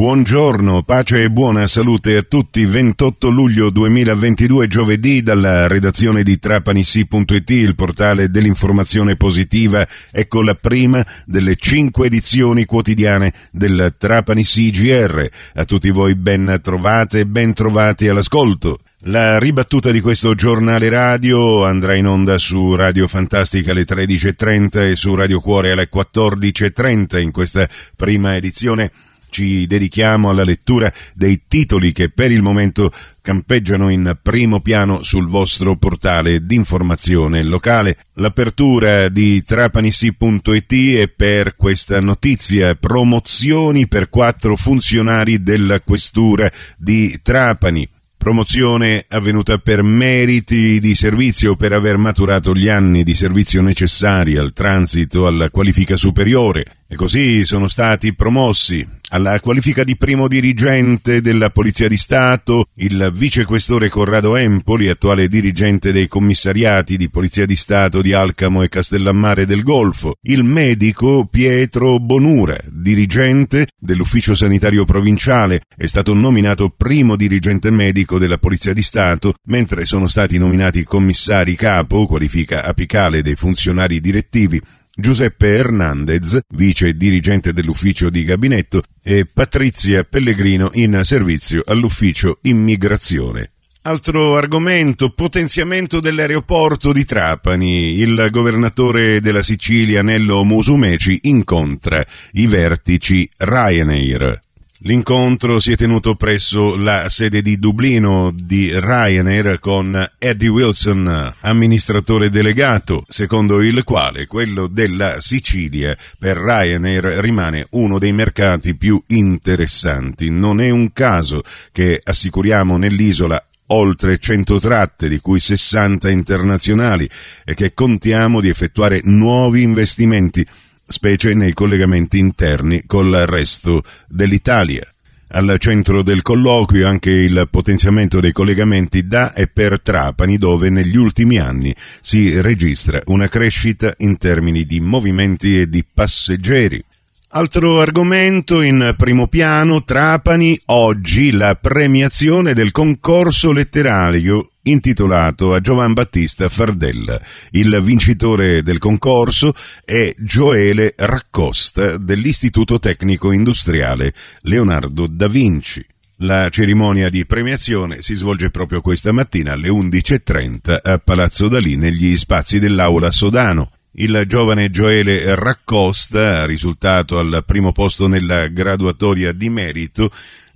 Buongiorno, pace e buona salute a tutti. 28 luglio 2022, giovedì, dalla redazione di trapanissi.it, il portale dell'informazione positiva. Ecco la prima delle cinque edizioni quotidiane del Trapanissi GR. A tutti voi ben trovate ben trovati all'ascolto. La ribattuta di questo giornale radio andrà in onda su Radio Fantastica alle 13.30 e su Radio Cuore alle 14.30 in questa prima edizione ci dedichiamo alla lettura dei titoli che per il momento campeggiano in primo piano sul vostro portale d'informazione locale. L'apertura di trapanissi.it è per questa notizia promozioni per quattro funzionari della questura di Trapani. Promozione avvenuta per meriti di servizio, per aver maturato gli anni di servizio necessari al transito alla qualifica superiore. E così sono stati promossi alla qualifica di primo dirigente della Polizia di Stato il vicequestore Corrado Empoli, attuale dirigente dei commissariati di Polizia di Stato di Alcamo e Castellammare del Golfo, il medico Pietro Bonura, dirigente dell'ufficio sanitario provinciale, è stato nominato primo dirigente medico della Polizia di Stato, mentre sono stati nominati commissari capo, qualifica apicale dei funzionari direttivi, Giuseppe Hernandez, vice dirigente dell'ufficio di gabinetto, e Patrizia Pellegrino in servizio all'ufficio immigrazione. Altro argomento, potenziamento dell'aeroporto di Trapani. Il governatore della Sicilia, Nello Musumeci, incontra i vertici Ryanair. L'incontro si è tenuto presso la sede di Dublino di Ryanair con Eddie Wilson, amministratore delegato, secondo il quale quello della Sicilia per Ryanair rimane uno dei mercati più interessanti. Non è un caso che assicuriamo nell'isola oltre 100 tratte, di cui 60 internazionali, e che contiamo di effettuare nuovi investimenti specie nei collegamenti interni col resto dell'Italia. Al centro del colloquio anche il potenziamento dei collegamenti da e per Trapani dove negli ultimi anni si registra una crescita in termini di movimenti e di passeggeri. Altro argomento in primo piano, Trapani, oggi la premiazione del concorso letterario intitolato a Giovan Battista Fardella. Il vincitore del concorso è Gioele Raccosta dell'Istituto Tecnico Industriale Leonardo da Vinci. La cerimonia di premiazione si svolge proprio questa mattina alle 11.30 a Palazzo Dalì negli spazi dell'Aula Sodano. Il giovane Gioele Raccosta, risultato al primo posto nella graduatoria di merito,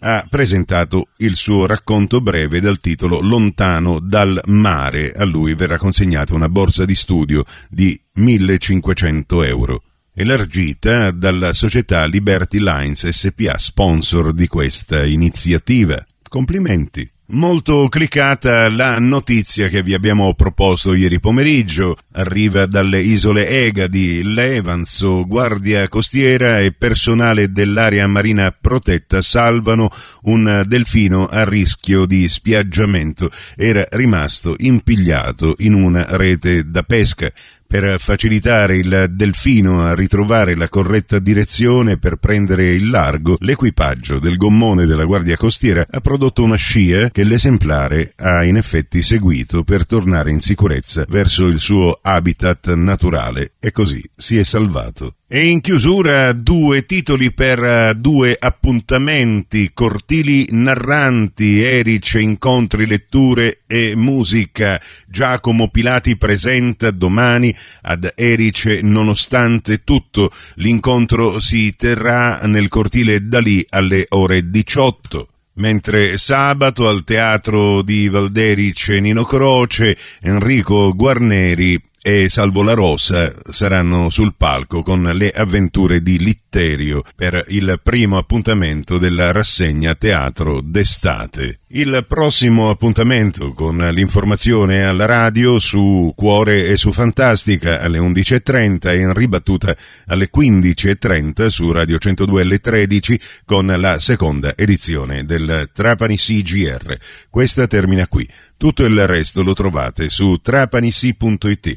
ha presentato il suo racconto breve dal titolo Lontano dal mare. A lui verrà consegnata una borsa di studio di 1500 euro, elargita dalla società Liberty Lines SPA, sponsor di questa iniziativa. Complimenti! Molto cliccata la notizia che vi abbiamo proposto ieri pomeriggio. Arriva dalle isole Egadi, Levanzo, Guardia Costiera e personale dell'area marina protetta salvano un delfino a rischio di spiaggiamento. Era rimasto impigliato in una rete da pesca per facilitare il delfino a ritrovare la corretta direzione per prendere il largo, l'equipaggio del gommone della Guardia Costiera ha prodotto una scia che l'esemplare ha in effetti seguito per tornare in sicurezza verso il suo habitat naturale e così si è salvato. E in chiusura due titoli per uh, due appuntamenti, cortili narranti, Erice, incontri, letture e musica. Giacomo Pilati presenta domani ad Erice nonostante tutto. L'incontro si terrà nel cortile Dalì alle ore 18 mentre sabato al teatro di Valderice Nino Croce, Enrico Guarneri e Salvo La Rosa saranno sul palco con le avventure di Litterio per il primo appuntamento della rassegna Teatro d'estate. Il prossimo appuntamento con l'informazione alla radio su Cuore e su Fantastica alle 11.30 e in ribattuta alle 15.30 su Radio 102 alle 13 con la seconda edizione del Trapani CGR. Questa termina qui. Tutto il resto lo trovate su trapanisi.it.